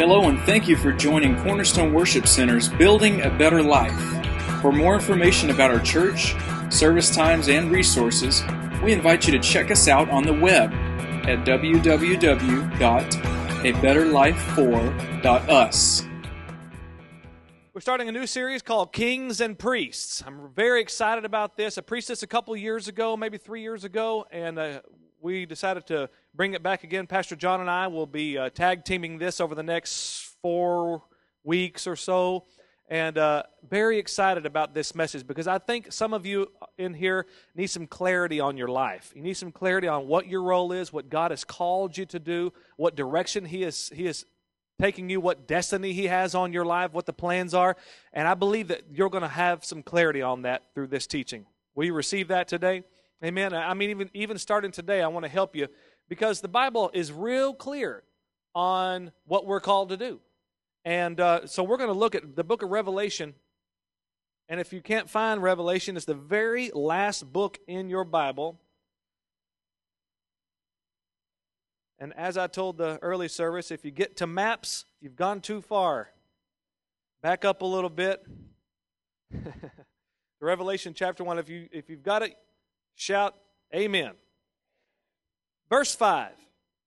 Hello, and thank you for joining Cornerstone Worship Center's Building a Better Life. For more information about our church, service times, and resources, we invite you to check us out on the web at www.abetterlife4.us. We're starting a new series called Kings and Priests. I'm very excited about this. I preached this a couple years ago, maybe three years ago, and uh, we decided to bring it back again. Pastor John and I will be uh, tag teaming this over the next four weeks or so. And uh, very excited about this message because I think some of you in here need some clarity on your life. You need some clarity on what your role is, what God has called you to do, what direction He is He is taking you, what destiny He has on your life, what the plans are. And I believe that you're going to have some clarity on that through this teaching. Will you receive that today? Amen. I mean, even even starting today, I want to help you because the Bible is real clear on what we're called to do. And uh, so we're going to look at the book of Revelation. And if you can't find Revelation, it's the very last book in your Bible. And as I told the early service, if you get to maps, you've gone too far. Back up a little bit. Revelation chapter 1, if, you, if you've got it, shout Amen. Verse 5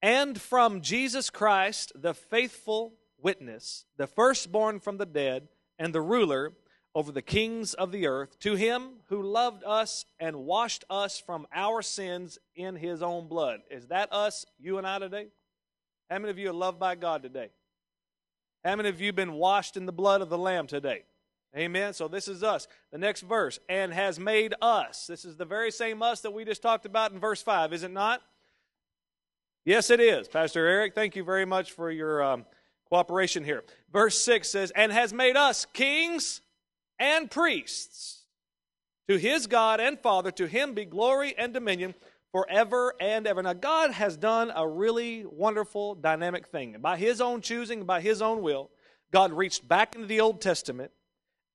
And from Jesus Christ, the faithful witness, the firstborn from the dead, and the ruler over the kings of the earth, to him who loved us and washed us from our sins in his own blood. Is that us, you and I today? How many of you are loved by God today? How many of you have been washed in the blood of the Lamb today? Amen. So this is us. The next verse, and has made us. This is the very same us that we just talked about in verse 5, is it not? Yes, it is. Pastor Eric, thank you very much for your um, cooperation here. Verse 6 says, And has made us kings and priests to his God and Father. To him be glory and dominion forever and ever. Now, God has done a really wonderful, dynamic thing. By his own choosing, by his own will, God reached back into the Old Testament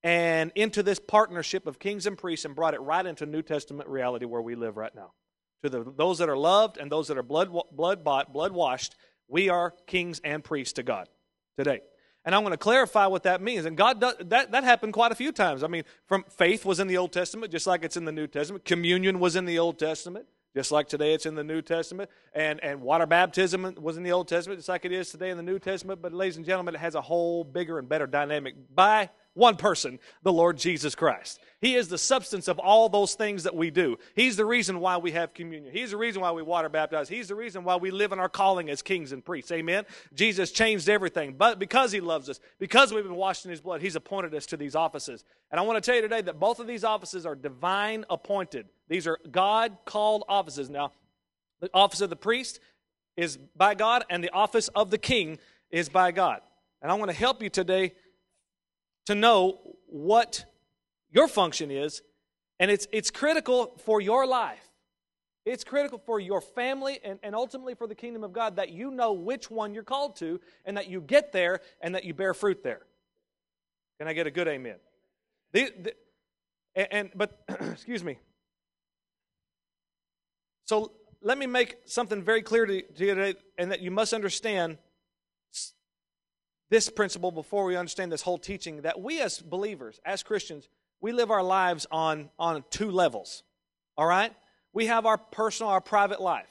and into this partnership of kings and priests and brought it right into New Testament reality where we live right now to the, those that are loved and those that are blood, blood bought, blood washed, we are kings and priests to God today. And I'm going to clarify what that means. And God does, that that happened quite a few times. I mean, from faith was in the Old Testament, just like it's in the New Testament. Communion was in the Old Testament, just like today it's in the New Testament. And and water baptism was in the Old Testament, just like it is today in the New Testament. But ladies and gentlemen, it has a whole bigger and better dynamic by one person, the Lord Jesus Christ. He is the substance of all those things that we do. He's the reason why we have communion. He's the reason why we water baptize. He's the reason why we live in our calling as kings and priests. Amen. Jesus changed everything. But because he loves us, because we've been washed in his blood, he's appointed us to these offices. And I want to tell you today that both of these offices are divine appointed. These are God called offices. Now, the office of the priest is by God, and the office of the king is by God. And I want to help you today to know what your function is, and it's, it's critical for your life. It's critical for your family and, and ultimately for the kingdom of God that you know which one you're called to and that you get there and that you bear fruit there. Can I get a good amen? The, the, and, and but excuse me. So let me make something very clear to, to you today, and that you must understand this principle before we understand this whole teaching that we as believers, as Christians, we live our lives on, on two levels. All right? We have our personal, our private life.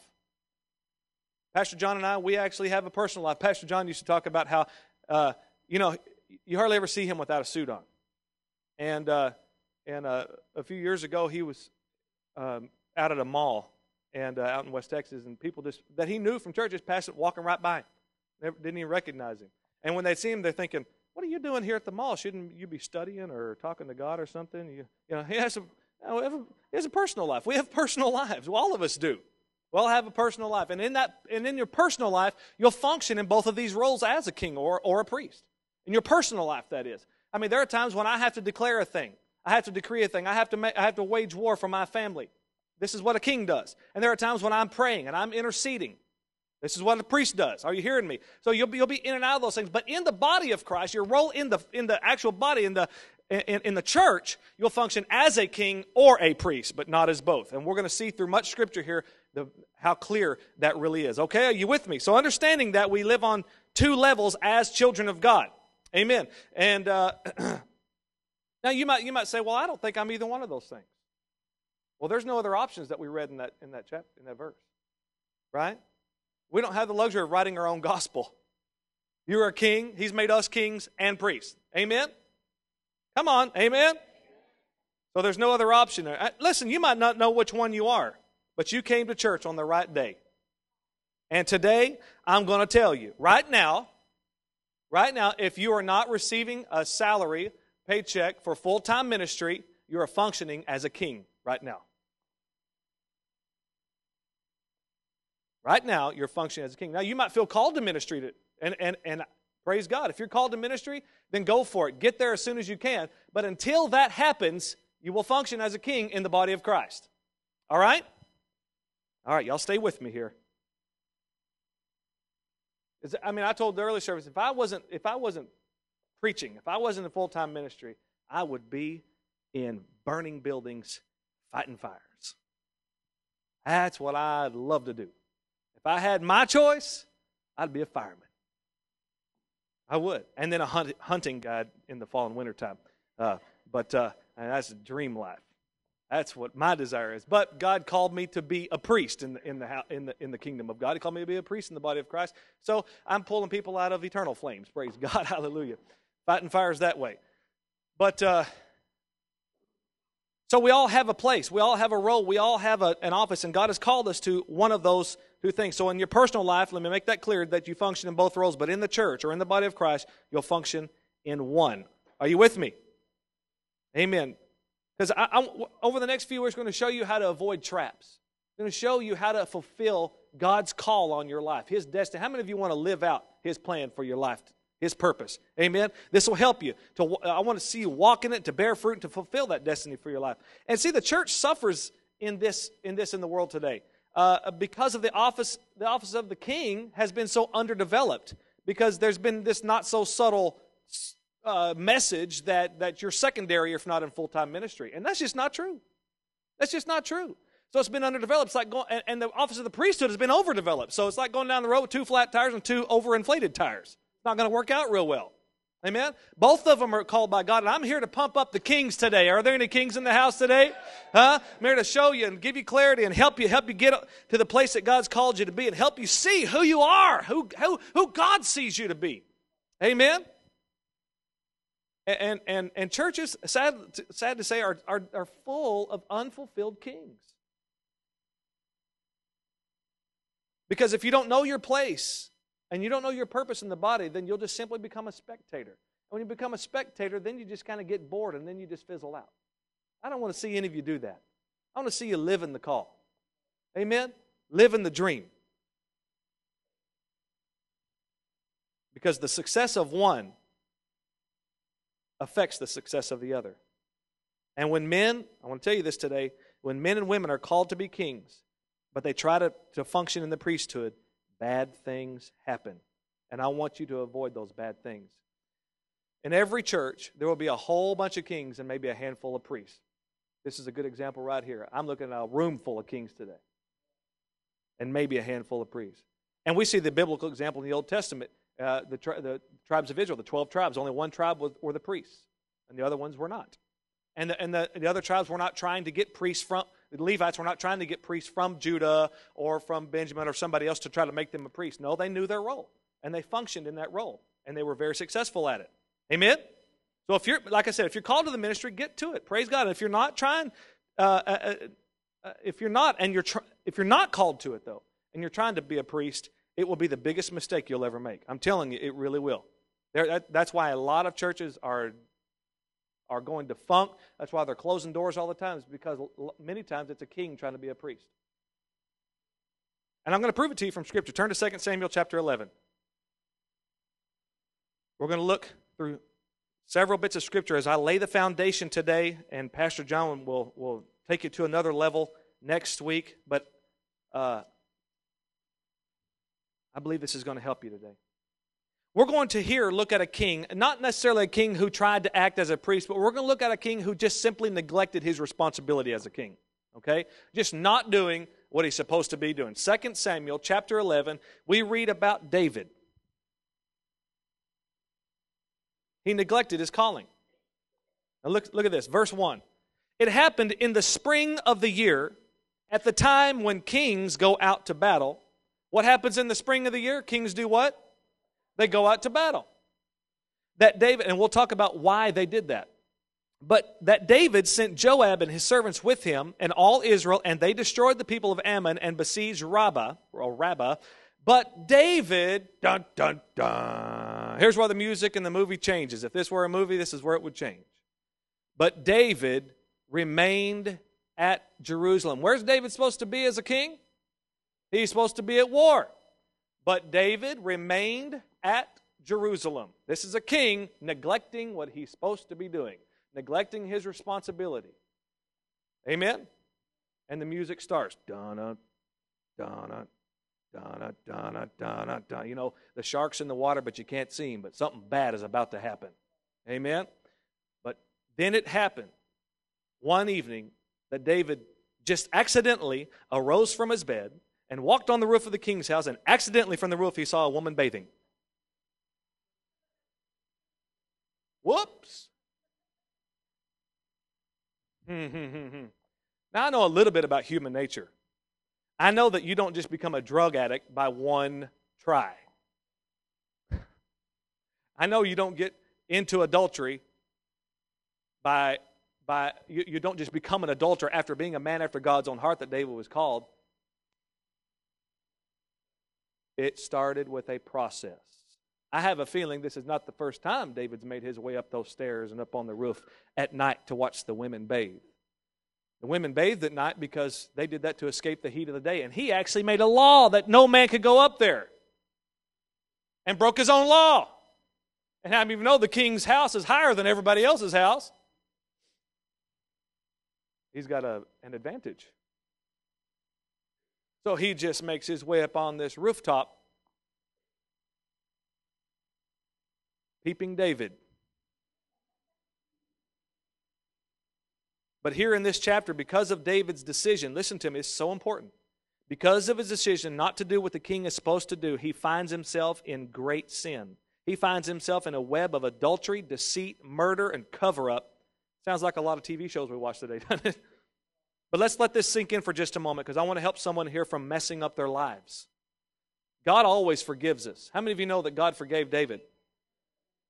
Pastor John and I, we actually have a personal life. Pastor John used to talk about how, uh, you know, you hardly ever see him without a suit on. And, uh, and uh, a few years ago, he was um, out at a mall and uh, out in West Texas, and people just that he knew from church just passing, walking right by him. Never, didn't even recognize him. And when they see him, they're thinking, what are you doing here at the mall? Shouldn't you be studying or talking to God or something? You, you know, he has, a, he has a personal life. We have personal lives. Well, all of us do. We all have a personal life. And in, that, and in your personal life, you'll function in both of these roles as a king or, or a priest. In your personal life, that is. I mean, there are times when I have to declare a thing. I have to decree a thing. I have to, make, I have to wage war for my family. This is what a king does. And there are times when I'm praying and I'm interceding. This is what a priest does. Are you hearing me? So you'll be, you'll be in and out of those things. But in the body of Christ, your role in the, in the actual body, in the, in, in the church, you'll function as a king or a priest, but not as both. And we're going to see through much scripture here the, how clear that really is. Okay, are you with me? So understanding that we live on two levels as children of God. Amen. And uh, now you might you might say, well, I don't think I'm either one of those things. Well, there's no other options that we read in that in that chapter in that verse, right? We don't have the luxury of writing our own gospel. You're a king. He's made us kings and priests. Amen. Come on, amen. So there's no other option. Uh, listen, you might not know which one you are, but you came to church on the right day. And today, I'm going to tell you right now, right now, if you are not receiving a salary, paycheck for full time ministry, you are functioning as a king right now. Right now, you're functioning as a king. Now, you might feel called to ministry, to, and, and, and praise God. If you're called to ministry, then go for it. Get there as soon as you can. But until that happens, you will function as a king in the body of Christ. All right? All right, y'all stay with me here. I mean, I told the early service if I wasn't if I wasn't preaching, if I wasn't in full time ministry, I would be in burning buildings, fighting fires. That's what I'd love to do. I had my choice, I'd be a fireman. I would, and then a hunt, hunting guide in the fall and winter time. Uh, but uh, that's a dream life. That's what my desire is. But God called me to be a priest in the, in the, in the, in the kingdom of God. He called me to be a priest in the body of Christ. So I'm pulling people out of eternal flames. Praise God. Hallelujah. Fighting fires that way. But uh, so we all have a place. We all have a role. We all have a, an office. And God has called us to one of those two things. So in your personal life, let me make that clear that you function in both roles. But in the church or in the body of Christ, you'll function in one. Are you with me? Amen. Because over the next few weeks, we're going to show you how to avoid traps. I'm going to show you how to fulfill God's call on your life, His destiny. How many of you want to live out His plan for your life, His purpose? Amen. This will help you. To I want to see you walk in it, to bear fruit, and to fulfill that destiny for your life. And see, the church suffers in this in this in the world today uh, because of the office. The office of the king has been so underdeveloped because there's been this not so subtle uh, message that, that you're secondary if not in full time ministry. And that's just not true. That's just not true. So it's been underdeveloped. It's like going, and, and the office of the priesthood has been overdeveloped. So it's like going down the road with two flat tires and two overinflated tires. It's not going to work out real well. Amen? Both of them are called by God, and I'm here to pump up the kings today. Are there any kings in the house today? Huh? I'm here to show you and give you clarity and help you, help you get to the place that God's called you to be and help you see who you are, who, who, who God sees you to be. Amen? And, and, and churches, sad, sad to say, are, are, are full of unfulfilled kings. Because if you don't know your place and you don't know your purpose in the body, then you'll just simply become a spectator. And when you become a spectator, then you just kind of get bored and then you just fizzle out. I don't want to see any of you do that. I want to see you live in the call. Amen? Live in the dream. Because the success of one affects the success of the other. And when men, I want to tell you this today, when men and women are called to be kings, but they try to, to function in the priesthood, bad things happen. And I want you to avoid those bad things. In every church, there will be a whole bunch of kings and maybe a handful of priests. This is a good example right here. I'm looking at a room full of kings today and maybe a handful of priests. And we see the biblical example in the Old Testament. Uh, the, tri- the tribes of Israel, the 12 tribes, only one tribe was, were the priests, and the other ones were not. And, the, and the, the other tribes were not trying to get priests from, the Levites were not trying to get priests from Judah or from Benjamin or somebody else to try to make them a priest. No, they knew their role, and they functioned in that role, and they were very successful at it. Amen? So if you're, like I said, if you're called to the ministry, get to it. Praise God. If you're not trying, uh, uh, uh, if you're not, and you're, tr- if you're not called to it though, and you're trying to be a priest, it will be the biggest mistake you'll ever make. I'm telling you, it really will. There, that, that's why a lot of churches are are going defunct. That's why they're closing doors all the time. Is because many times it's a king trying to be a priest. And I'm going to prove it to you from Scripture. Turn to 2 Samuel chapter 11. We're going to look through several bits of Scripture as I lay the foundation today, and Pastor John will, will take you to another level next week. But uh, I believe this is going to help you today. We're going to here look at a king, not necessarily a king who tried to act as a priest, but we're going to look at a king who just simply neglected his responsibility as a king. Okay? Just not doing what he's supposed to be doing. 2 Samuel chapter 11, we read about David. He neglected his calling. Now look, look at this, verse 1. It happened in the spring of the year, at the time when kings go out to battle. What happens in the spring of the year? Kings do what? They go out to battle. That David, and we'll talk about why they did that. But that David sent Joab and his servants with him and all Israel, and they destroyed the people of Ammon and besieged Rabbah, or Rabbah. But David, dun dun dun. Here's where the music in the movie changes. If this were a movie, this is where it would change. But David remained at Jerusalem. Where's David supposed to be as a king? He's supposed to be at war. But David remained at Jerusalem. This is a king neglecting what he's supposed to be doing, neglecting his responsibility. Amen? And the music starts. Donna, Donna, Donna, Donna, Donna, Donna. You know, the shark's in the water, but you can't see him, but something bad is about to happen. Amen? But then it happened one evening that David just accidentally arose from his bed and walked on the roof of the king's house, and accidentally from the roof he saw a woman bathing. Whoops. Hmm, hmm, hmm, now, I know a little bit about human nature. I know that you don't just become a drug addict by one try. I know you don't get into adultery by by you, you don't just become an adulterer after being a man after God's own heart that David was called. It started with a process. I have a feeling this is not the first time David's made his way up those stairs and up on the roof at night to watch the women bathe. The women bathed at night because they did that to escape the heat of the day. And he actually made a law that no man could go up there and broke his own law. And how I even know the king's house is higher than everybody else's house he's got a, an advantage. So he just makes his way up on this rooftop, peeping David. But here in this chapter, because of David's decision, listen to me, it's so important. Because of his decision not to do what the king is supposed to do, he finds himself in great sin. He finds himself in a web of adultery, deceit, murder, and cover up Sounds like a lot of TV shows we watch today, doesn't it? But let's let this sink in for just a moment because I want to help someone here from messing up their lives. God always forgives us. How many of you know that God forgave David?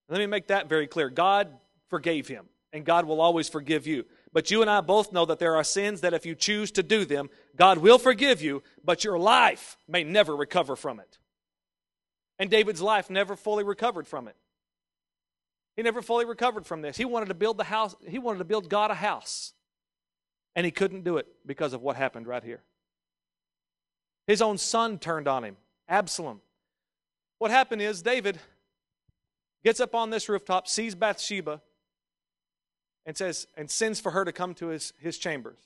Let me make that very clear. God forgave him, and God will always forgive you. But you and I both know that there are sins that if you choose to do them, God will forgive you, but your life may never recover from it. And David's life never fully recovered from it. He never fully recovered from this. He wanted to build the house, he wanted to build God a house. And he couldn't do it because of what happened right here. His own son turned on him, Absalom. What happened is David gets up on this rooftop, sees Bathsheba, and says, and sends for her to come to his, his chambers.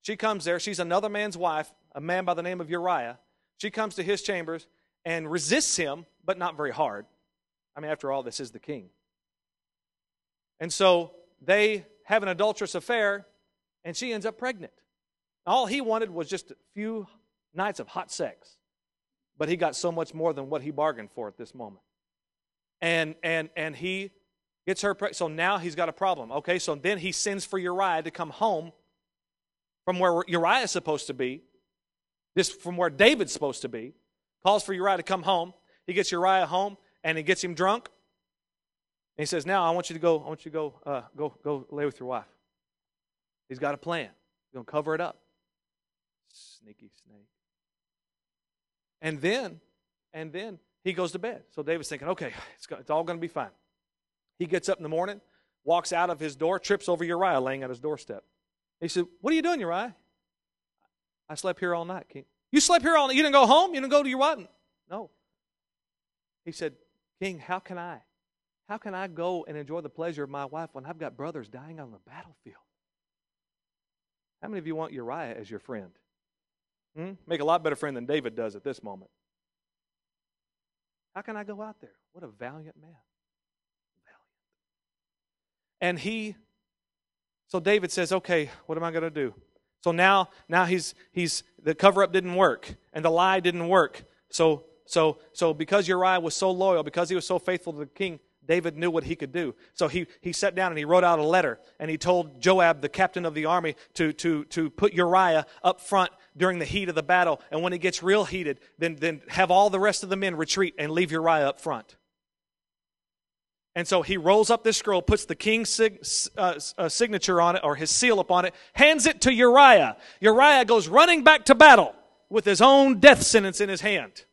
She comes there. She's another man's wife, a man by the name of Uriah. She comes to his chambers and resists him, but not very hard. I mean, after all, this is the king. And so they have an adulterous affair, and she ends up pregnant. All he wanted was just a few nights of hot sex, but he got so much more than what he bargained for at this moment. And and and he gets her pregnant. So now he's got a problem. Okay, so then he sends for Uriah to come home from where Uriah is supposed to be, just from where David's supposed to be. Calls for Uriah to come home. He gets Uriah home and he gets him drunk and he says, Now I want you to go, I want you to go, uh, go, go lay with your wife. He's got a plan. He's going to cover it up. Sneaky snake. And then, and then he goes to bed. So David's thinking, okay, it's, it's all going to be fine. He gets up in the morning, walks out of his door, trips over Uriah laying at his doorstep. He said, What are you doing, Uriah? I slept here all night, King. You slept here all night? You didn't go home? You didn't go to your wife? No. He said, King, how can I? How can I go and enjoy the pleasure of my wife when I've got brothers dying on the battlefield? How many of you want Uriah as your friend? Hmm? Make a lot better friend than David does at this moment. How can I go out there? What a valiant man. Valiant. And he, so David says, okay, what am I going to do? So now, now he's, he's, the cover up didn't work and the lie didn't work. So, so, so because Uriah was so loyal, because he was so faithful to the king, David knew what he could do. So he, he sat down and he wrote out a letter and he told Joab, the captain of the army, to, to, to put Uriah up front during the heat of the battle. And when it gets real heated, then, then have all the rest of the men retreat and leave Uriah up front. And so he rolls up this scroll, puts the king's sig- uh, uh, signature on it or his seal upon it, hands it to Uriah. Uriah goes running back to battle with his own death sentence in his hand.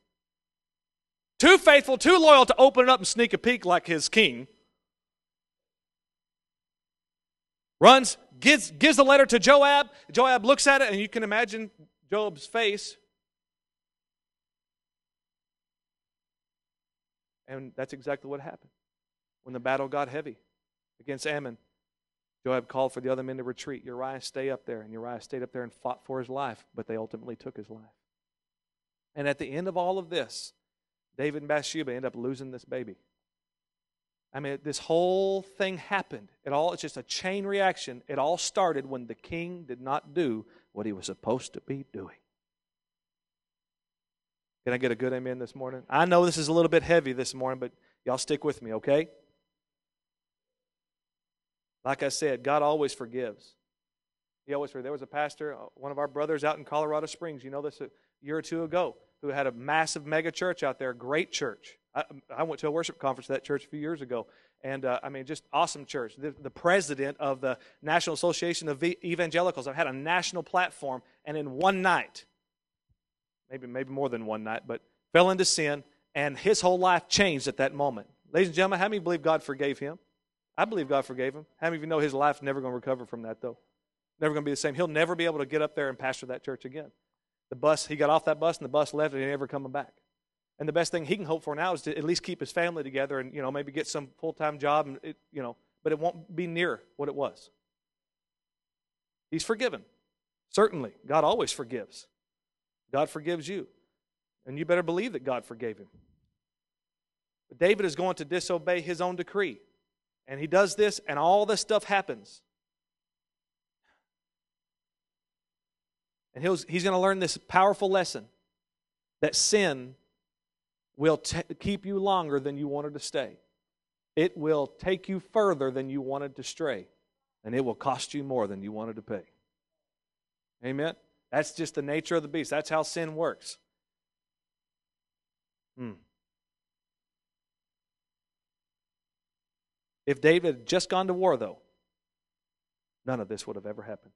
Too faithful, too loyal to open it up and sneak a peek like his king. Runs, gives, gives the letter to Joab. Joab looks at it, and you can imagine Joab's face. And that's exactly what happened when the battle got heavy against Ammon. Joab called for the other men to retreat. Uriah stay up there, and Uriah stayed up there and fought for his life, but they ultimately took his life. And at the end of all of this, David and Bathsheba end up losing this baby. I mean, this whole thing happened. It all it's just a chain reaction. It all started when the king did not do what he was supposed to be doing. Can I get a good amen this morning? I know this is a little bit heavy this morning, but y'all stick with me, okay? Like I said, God always forgives. He always forgives. There was a pastor, uh, one of our brothers out in Colorado Springs, you know this a year or two ago, who had a massive mega church out there, great church. I, I went to a worship conference at that church a few years ago. And uh, I mean, just awesome church. The, the, president of the National Association of Evangelicals I've had a national platform, and in one night, maybe maybe more than one night, but fell into sin, and his whole life changed at that moment. Ladies and gentlemen, how many believe God forgave him? I believe God forgave him. How many of you know his life's never going to recover from that, though? Never going to be the same. He'll never be able to get up there and pastor that church again. The bus, he got off that bus and the bus left and he never coming back. And the best thing he can hope for now is to at least keep his family together and, you know, maybe get some full time job, and it, you know, but it won't be near what it was. He's forgiven. Certainly. God always forgives. God forgives you. And you better believe that God forgave him. But David is going to disobey his own decree. And he does this, and all this stuff happens. And he's, going to learn this powerful lesson that sin will t- keep you longer than you wanted to stay. It will take you further than you wanted to stray. And it will cost you more than you wanted to pay. Amen? That's just the nature of the beast. That's how sin works. Hmm. If David had just gone to war, though, none of this would have ever happened.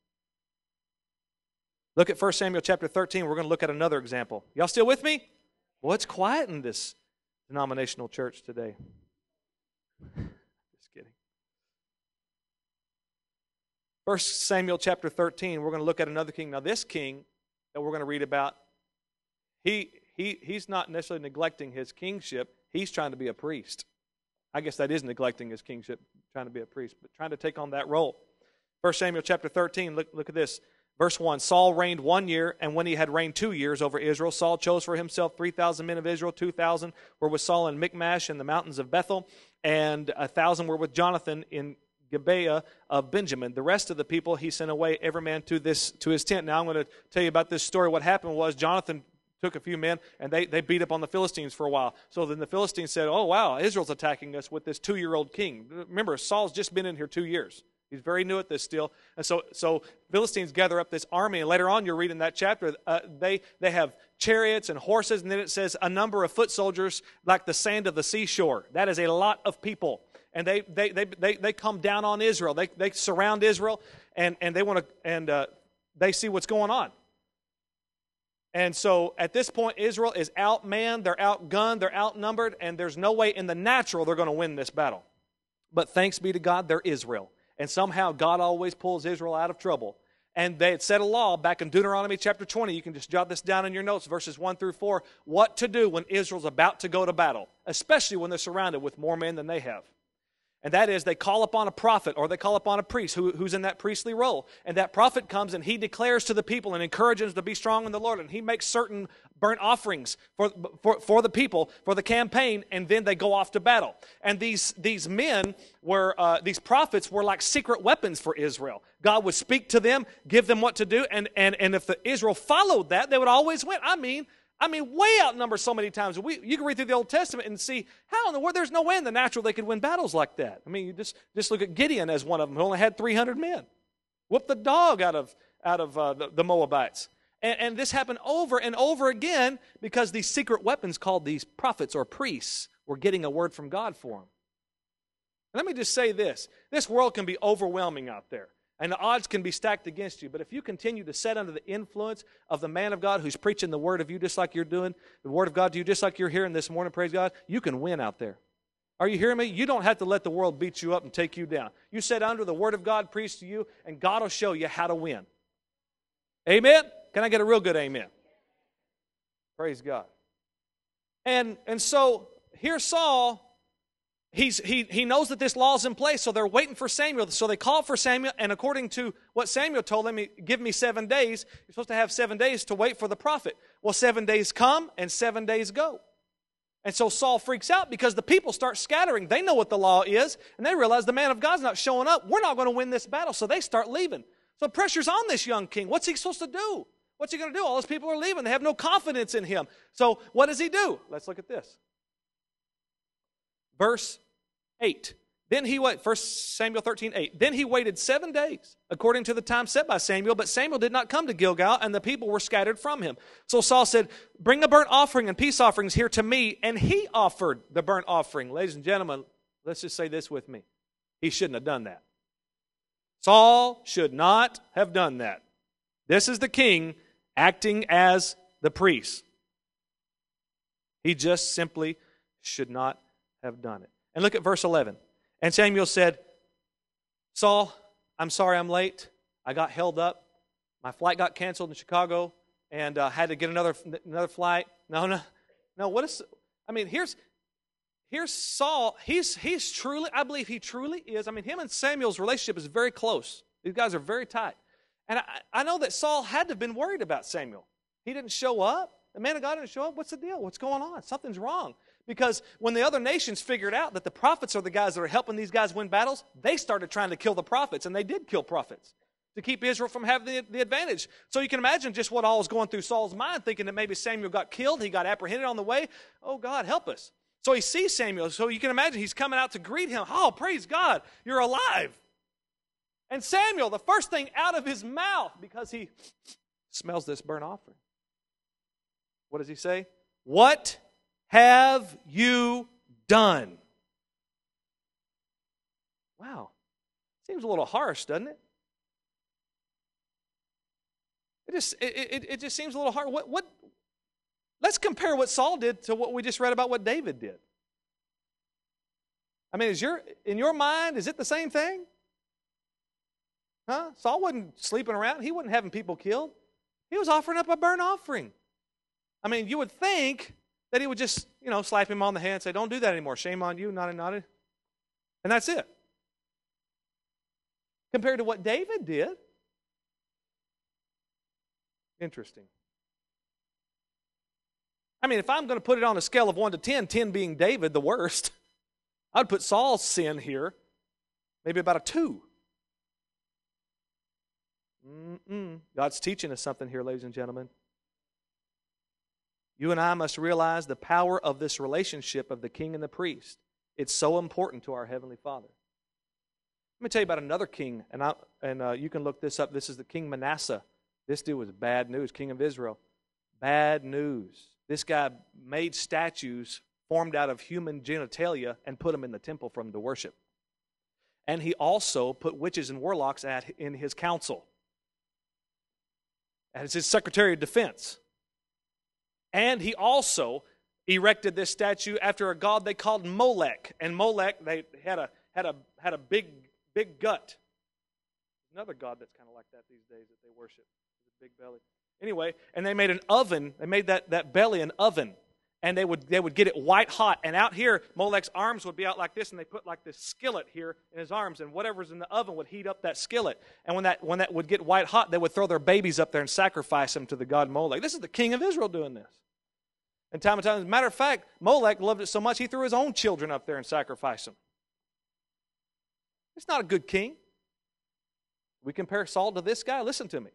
Look at 1 Samuel chapter 13. We're going to look at another example. Y'all still with me? Well, it's quiet in this denominational church today. Just kidding. 1 Samuel chapter 13, we're going to look at another king. Now, this king that we're going to read about, he, he, he's not necessarily neglecting his kingship, he's trying to be a priest. I guess that is neglecting his kingship, trying to be a priest, but trying to take on that role. 1 Samuel chapter 13, look, look at this. Verse 1 Saul reigned one year, and when he had reigned two years over Israel, Saul chose for himself 3,000 men of Israel. 2,000 were with Saul in Michmash in the mountains of Bethel, and a 1,000 were with Jonathan in Gibeah of Benjamin. The rest of the people he sent away, every man to, this, to his tent. Now I'm going to tell you about this story. What happened was Jonathan took a few men and they, they beat up on the Philistines for a while. So then the Philistines said, Oh, wow, Israel's attacking us with this two year old king. Remember, Saul's just been in here two years. He's very new at this still. And so, so Philistines gather up this army, and later on you'll read in that chapter. Uh, they, they have chariots and horses, and then it says a number of foot soldiers like the sand of the seashore. That is a lot of people. And they, they, they, they, they come down on Israel. They, they surround Israel, and, and they want to, and uh, they see what's going on. And so at this point, Israel is outmanned, they're outgunned, they're outnumbered, and there's no way in the natural they're going to win this battle. But thanks be to God, they're Israel. And somehow God always pulls Israel out of trouble. And they had set a law back in Deuteronomy chapter 20. You can just jot this down in your notes, verses 1 through 4. What to do when Israel's about to go to battle, especially when they're surrounded with more men than they have. And that is, they call upon a prophet or they call upon a priest who, who's in that priestly role. And that prophet comes and he declares to the people and encourages them to be strong in the Lord. And he makes certain burnt offerings for, for, for the people, for the campaign, and then they go off to battle. And these, these men were, uh, these prophets were like secret weapons for Israel. God would speak to them, give them what to do, and, and, and if the Israel followed that, they would always win. I mean, I mean, way outnumbered so many times. We, you can read through the Old Testament and see how in the world, there's no way in the natural they could win battles like that. I mean, you just, just look at Gideon as one of them who only had 300 men. Whooped the dog out of, out of uh, the, the Moabites. And, and this happened over and over again because these secret weapons called these prophets or priests were getting a word from God for them. Let me just say this this world can be overwhelming out there and the odds can be stacked against you. But if you continue to set under the influence of the man of God who's preaching the word of you just like you're doing, the word of God to you just like you're hearing this morning, praise God, you can win out there. Are you hearing me? You don't have to let the world beat you up and take you down. You set under the word of God preached to you, and God will show you how to win. Amen? Can I get a real good amen? Praise God. And and so here Saul he's, he, he knows that this law is in place, so they're waiting for Samuel. So they call for Samuel, and according to what Samuel told them, give me seven days. You're supposed to have seven days to wait for the prophet. Well, seven days come and seven days go. And so Saul freaks out because the people start scattering. They know what the law is, and they realize the man of God's not showing up. We're not going to win this battle, so they start leaving. So pressure's on this young king. What's he supposed to do? What's he going to do? All those people are leaving. They have no confidence in him. So what does he do? Let's look at this. Verse 8. Then he waited, 1 Samuel 13, 8. Then he waited seven days, according to the time set by Samuel, but Samuel did not come to Gilgal, and the people were scattered from him. So Saul said, Bring a burnt offering and peace offerings here to me. And he offered the burnt offering. Ladies and gentlemen, let's just say this with me. He shouldn't have done that. Saul should not have done that. This is the king acting as the priest. He just simply should not have done it. And look at verse 11. And Samuel said, Saul, I'm sorry I'm late. I got held up. My flight got canceled in Chicago and uh, had to get another, another flight. No, no, no. What is, I mean, here's, here's Saul. He's, he's truly, I believe he truly is. I mean, him and Samuel's relationship is very close. These guys are very tight. And I, I know that Saul had to have been worried about Samuel. He didn't show up. The man of God didn't show up. What's the deal? What's going on? Something's wrong. Because when the other nations figured out that the prophets are the guys that are helping these guys win battles, they started trying to kill the prophets, and they did kill prophets to keep Israel from having the, the, advantage. So you can imagine just what all was going through Saul's mind, thinking that maybe Samuel got killed, he got apprehended on the way. Oh, God, help us. So he sees Samuel. So you can imagine he's coming out to greet him. Oh, praise God, you're alive. And Samuel, the first thing out of his mouth, because he smells this burnt offering, what does he say? What have you done? Wow. Seems a little harsh, doesn't it? It just, it, it, it just seems a little hard. What, what, let's compare what Saul did to what we just read about what David did. I mean, is your, in your mind, is it the same thing? Huh? Saul wasn't sleeping around. He wasn't having people killed. He was offering up a burnt offering. I mean, you would think that he would just, you know, slap him on the hand and say, Don't do that anymore. Shame on you, naughty, naughty. And that's it. Compared to what David did. Interesting. I mean, if I'm going to put it on a scale of 1 to 10, 10 being David, the worst, I'd put Saul's sin here, maybe about a 2. Mm-mm. God's teaching us something here, ladies and gentlemen. You and I must realize the power of this relationship of the king and the priest. It's so important to our Heavenly Father. Let me tell you about another king, and, I, and uh, you can look this up. This is the King Manasseh. This dude was bad news, king of Israel. Bad news. This guy made statues formed out of human genitalia and put them in the temple for him to worship. And he also put witches and warlocks at, in his council And as his Secretary of Defense. And he also erected this statue after a god they called Molech. And Molech, they had a had a had a big big gut. Another god that's kind of like that these days that they worship, a big belly. Anyway, and they made an oven. They made that, that belly an oven, and they would they would get it white hot. And out here, Molech's arms would be out like this, and they put like this skillet here in his arms, and whatever's in the oven would heat up that skillet. And when that when that would get white hot, they would throw their babies up there and sacrifice them to the god Molech. This is the king of Israel doing this. And time and time, as a matter of fact, Molech loved it so much he threw his own children up there and sacrificed them. It's not a good king. We compare Saul to this guy. Listen to me.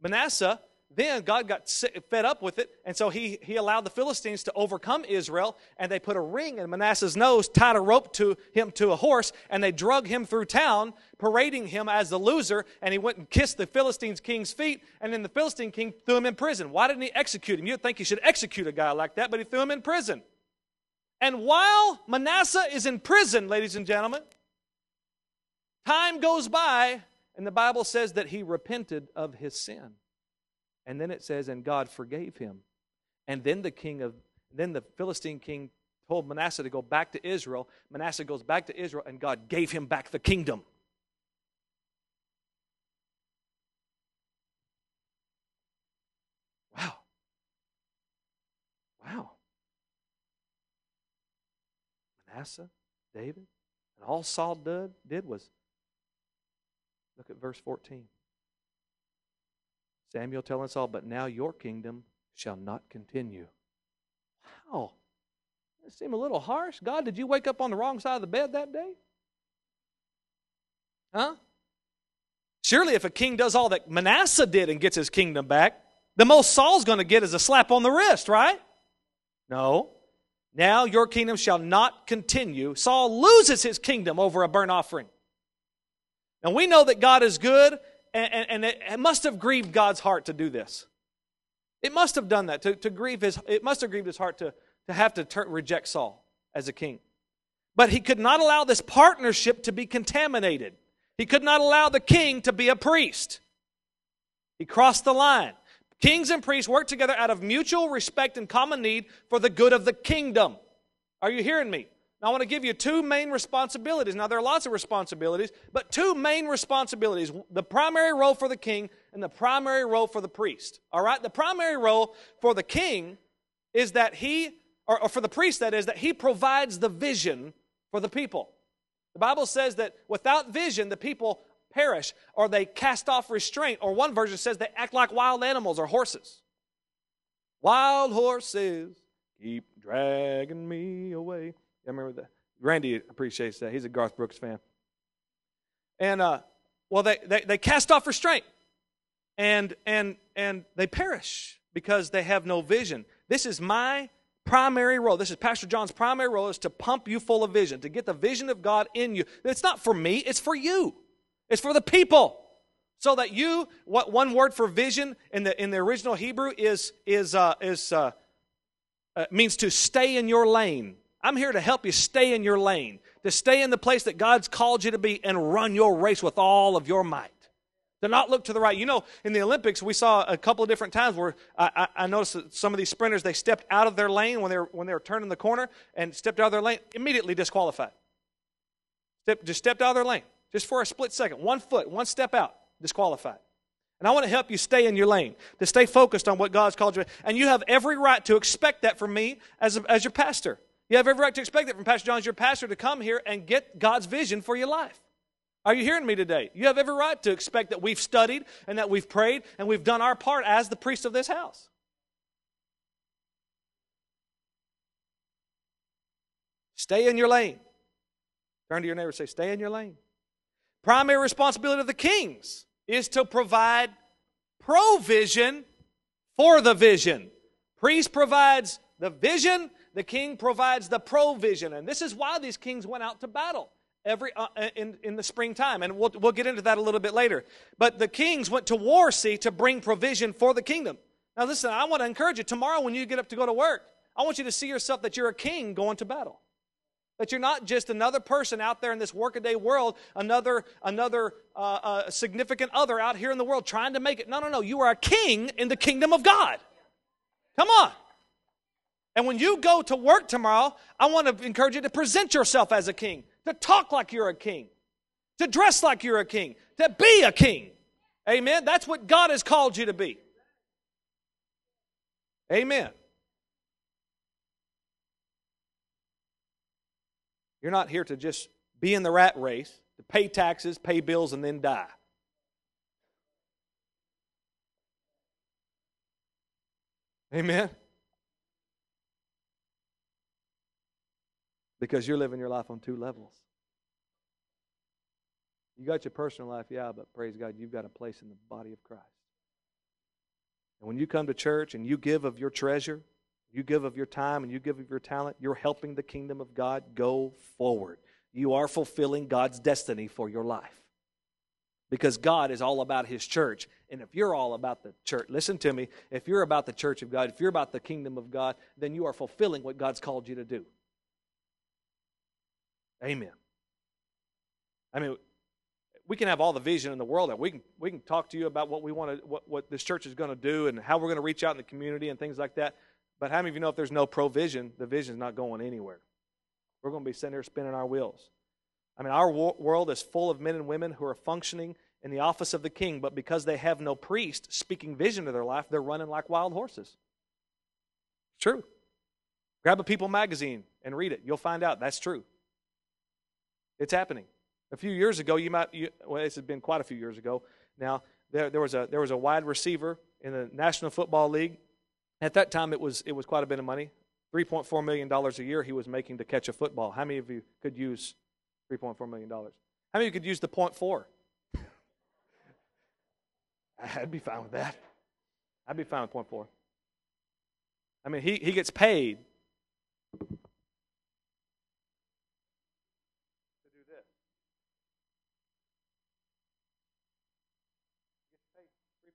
Manasseh then God got fed up with it, and so he, he allowed the Philistines to overcome Israel, and they put a ring in Manasseh's nose, tied a rope to him to a horse, and they drug him through town, parading him as the loser, and he went and kissed the Philistines' king's feet, and then the Philistine king threw him in prison. Why didn't he execute him? You'd think he should execute a guy like that, but he threw him in prison. And while Manasseh is in prison, ladies and gentlemen, time goes by, and the Bible says that he repented of his sin. And then it says, and God forgave him. And then the king of, then the Philistine king told Manasseh to go back to Israel. Manasseh goes back to Israel, and God gave him back the kingdom. Wow. Wow. Manasseh, David, and all Saul did, did was look at verse 14. Samuel telling Saul, But now your kingdom shall not continue. Wow. That seemed a little harsh. God, did you wake up on the wrong side of the bed that day? Huh? Surely, if a king does all that Manasseh did and gets his kingdom back, the most Saul's going to get is a slap on the wrist, right? No. Now your kingdom shall not continue. Saul loses his kingdom over a burnt offering. And we know that God is good and, and, it must have grieved God's heart to do this. It must have done that to, to grieve his. It must have grieved his heart to, to have to ter- reject Saul as a king. But he could not allow this partnership to be contaminated. He could not allow the king to be a priest. He crossed the line. Kings and priests work together out of mutual respect and common need for the good of the kingdom. Are you hearing me? Now, I want to give you two main responsibilities. Now, there are lots of responsibilities, but two main responsibilities the primary role for the king and the primary role for the priest. All right? The primary role for the king is that he, or, or for the priest, that is, that he provides the vision for the people. The Bible says that without vision, the people perish or they cast off restraint, or one version says they act like wild animals or horses. Wild horses keep dragging me away. I remember that. Randy appreciates that. He's a Garth Brooks fan. And uh, well, they, they, they cast off restraint, and and and they perish because they have no vision. This is my primary role. This is Pastor John's primary role is to pump you full of vision, to get the vision of God in you. It's not for me, it's for you. It's for the people. So that you, what one word for vision in the in the original Hebrew is is uh, is uh, uh, means to stay in your lane. I'm here to help you stay in your lane, to stay in the place that God's called you to be and run your race with all of your might. To not look to the right. You know, in the Olympics, we saw a couple of different times where I, I, I noticed that some of these sprinters, they stepped out of their lane when they, were, when they were turning the corner and stepped out of their lane, immediately disqualified. Step, just stepped out of their lane, just for a split second. One foot, one step out, disqualified. And I want to help you stay in your lane, to stay focused on what God's called you. And you have every right to expect that from me as, a, as your pastor. You have every right to expect it from Pastor John as your pastor to come here and get God's vision for your life. Are you hearing me today? You have every right to expect that we've studied and that we've prayed and we've done our part as the priest of this house. Stay in your lane. Turn to your neighbor and say, Stay in your lane. Primary responsibility of the kings is to provide provision for the vision. Priest provides the vision, the king provides the provision. And this is why these kings went out to battle every uh, in, in the springtime. And we'll, we'll get into that a little bit later. But the kings went to war see to bring provision for the kingdom. Now listen i want to encourage you tomorrow when you get up to go to work i want you to see yourself that you're a king going to battle. That you're not just another person out there in this workaday world another another uh, uh, significant other out here in the world trying to make it. No no no. You are a king in the kingdom of god. Come on and when you go to work tomorrow, I want to encourage you to present yourself as a king, to talk like you're a king, to dress like you're a king, to be a king. Amen. That's what God has called you to be. Amen. You're not here to just be in the rat race, to pay taxes, pay bills, and then die. Amen. Because you're living your life on two levels. You got your personal life, yeah, but praise God, you've got a place in the body of Christ. And when you come to church and you give of your treasure, you give of your time and you give of your talent, you're helping the kingdom of God go forward. You are fulfilling God's destiny for your life. Because God is all about His church. And if you're all about the church, listen to me, if you're about the church of God, if you're about the kingdom of God, then you are fulfilling what God's called you to do. Amen. I mean, we can have all the vision in the world and we can we can talk to you about what we want to what, what this church is going to do and how we're going to reach out in the community and things like that. But how many of you know if there's no provision the vision's not going anywhere? We're going to be sitting here spinning our wheels. I mean our world is full of men and women who are functioning in the office of the king but because they have no priest speaking vision to their life they're running like wild horses. True. Grab a people magazine and read it. You'll find out that's true it's happening a few years ago, you might, you, well, this has been quite a few years ago now, there, there, was a, there was a wide receiver in the National Football League. At that time, it was, it was quite a bit of money. $3.4 million a year he was making to catch a football. How many of you could use $3.4 million? How many of you could use the point four? I'd be fine with that. I'd be fine with point four. I mean, he, he gets paid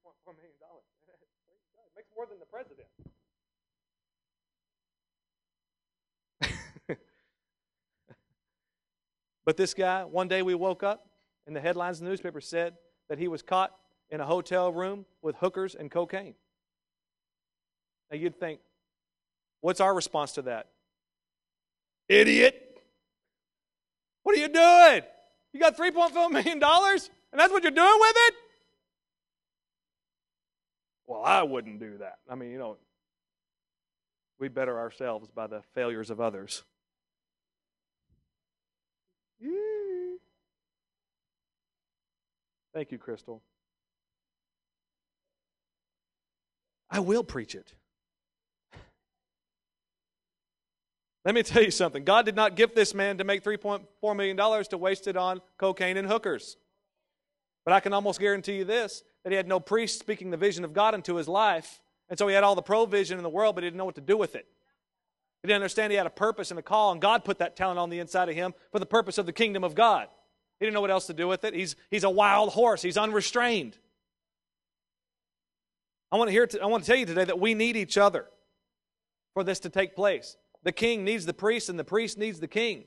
$4 million. makes more than the president. but this guy, one day we woke up, and the headlines in the newspaper said that he was caught in a hotel room with hookers and cocaine. Now you'd think, what's our response to that? Idiot! What are you doing? You got $3.4 million, and that's what you're doing with it? Well, I wouldn't do that. I mean, you know, we better ourselves by the failures of others. Thank you, Crystal. I will preach it. Let me tell you something. God did not gift this man to make $3.4 million to waste it on cocaine and hookers. But I can almost guarantee you this that he had no priest speaking the vision of God into his life. And so he had all the provision in the world, but he didn't know what to do with it. He didn't understand he had a purpose and a call, and God put that talent on the inside of him for the purpose of the kingdom of God. He didn't know what else to do with it. He's, he's a wild horse, he's unrestrained. I want, to hear I want to tell you today that we need each other for this to take place. The king needs the priest, and the priest needs the king.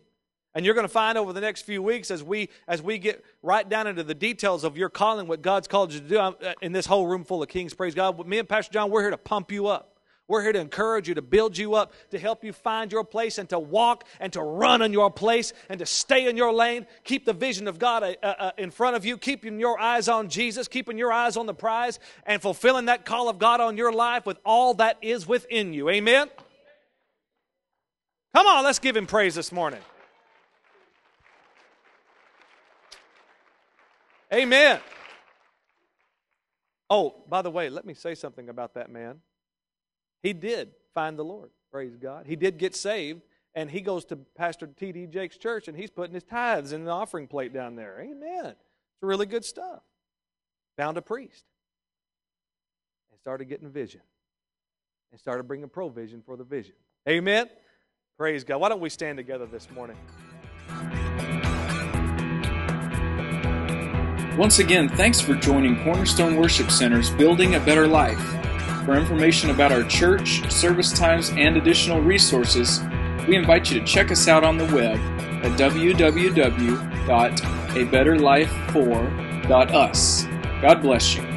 And you're going to find over the next few weeks as we as we get right down into the details of your calling, what God's called you to do uh, in this whole room full of kings. Praise God. Me and Pastor John, we're here to pump you up. We're here to encourage you, to build you up, to help you find your place and to walk and to run in your place and to stay in your lane. Keep the vision of God uh, uh, in front of you, keeping your eyes on Jesus, keeping your eyes on the prize, and fulfilling that call of God on your life with all that is within you. Amen? Come on, let's give him praise this morning. Amen. Oh, by the way, let me say something about that man. He did find the Lord. Praise God. He did get saved, and he goes to Pastor T.D. Jakes' church, and he's putting his tithes in the offering plate down there. Amen. It's really good stuff. Found a priest and started getting vision and started bringing provision for the vision. Amen. Praise God. Why don't we stand together this morning? Once again, thanks for joining Cornerstone Worship Center's Building a Better Life. For information about our church, service times, and additional resources, we invite you to check us out on the web at www.abetterlife4.us. God bless you.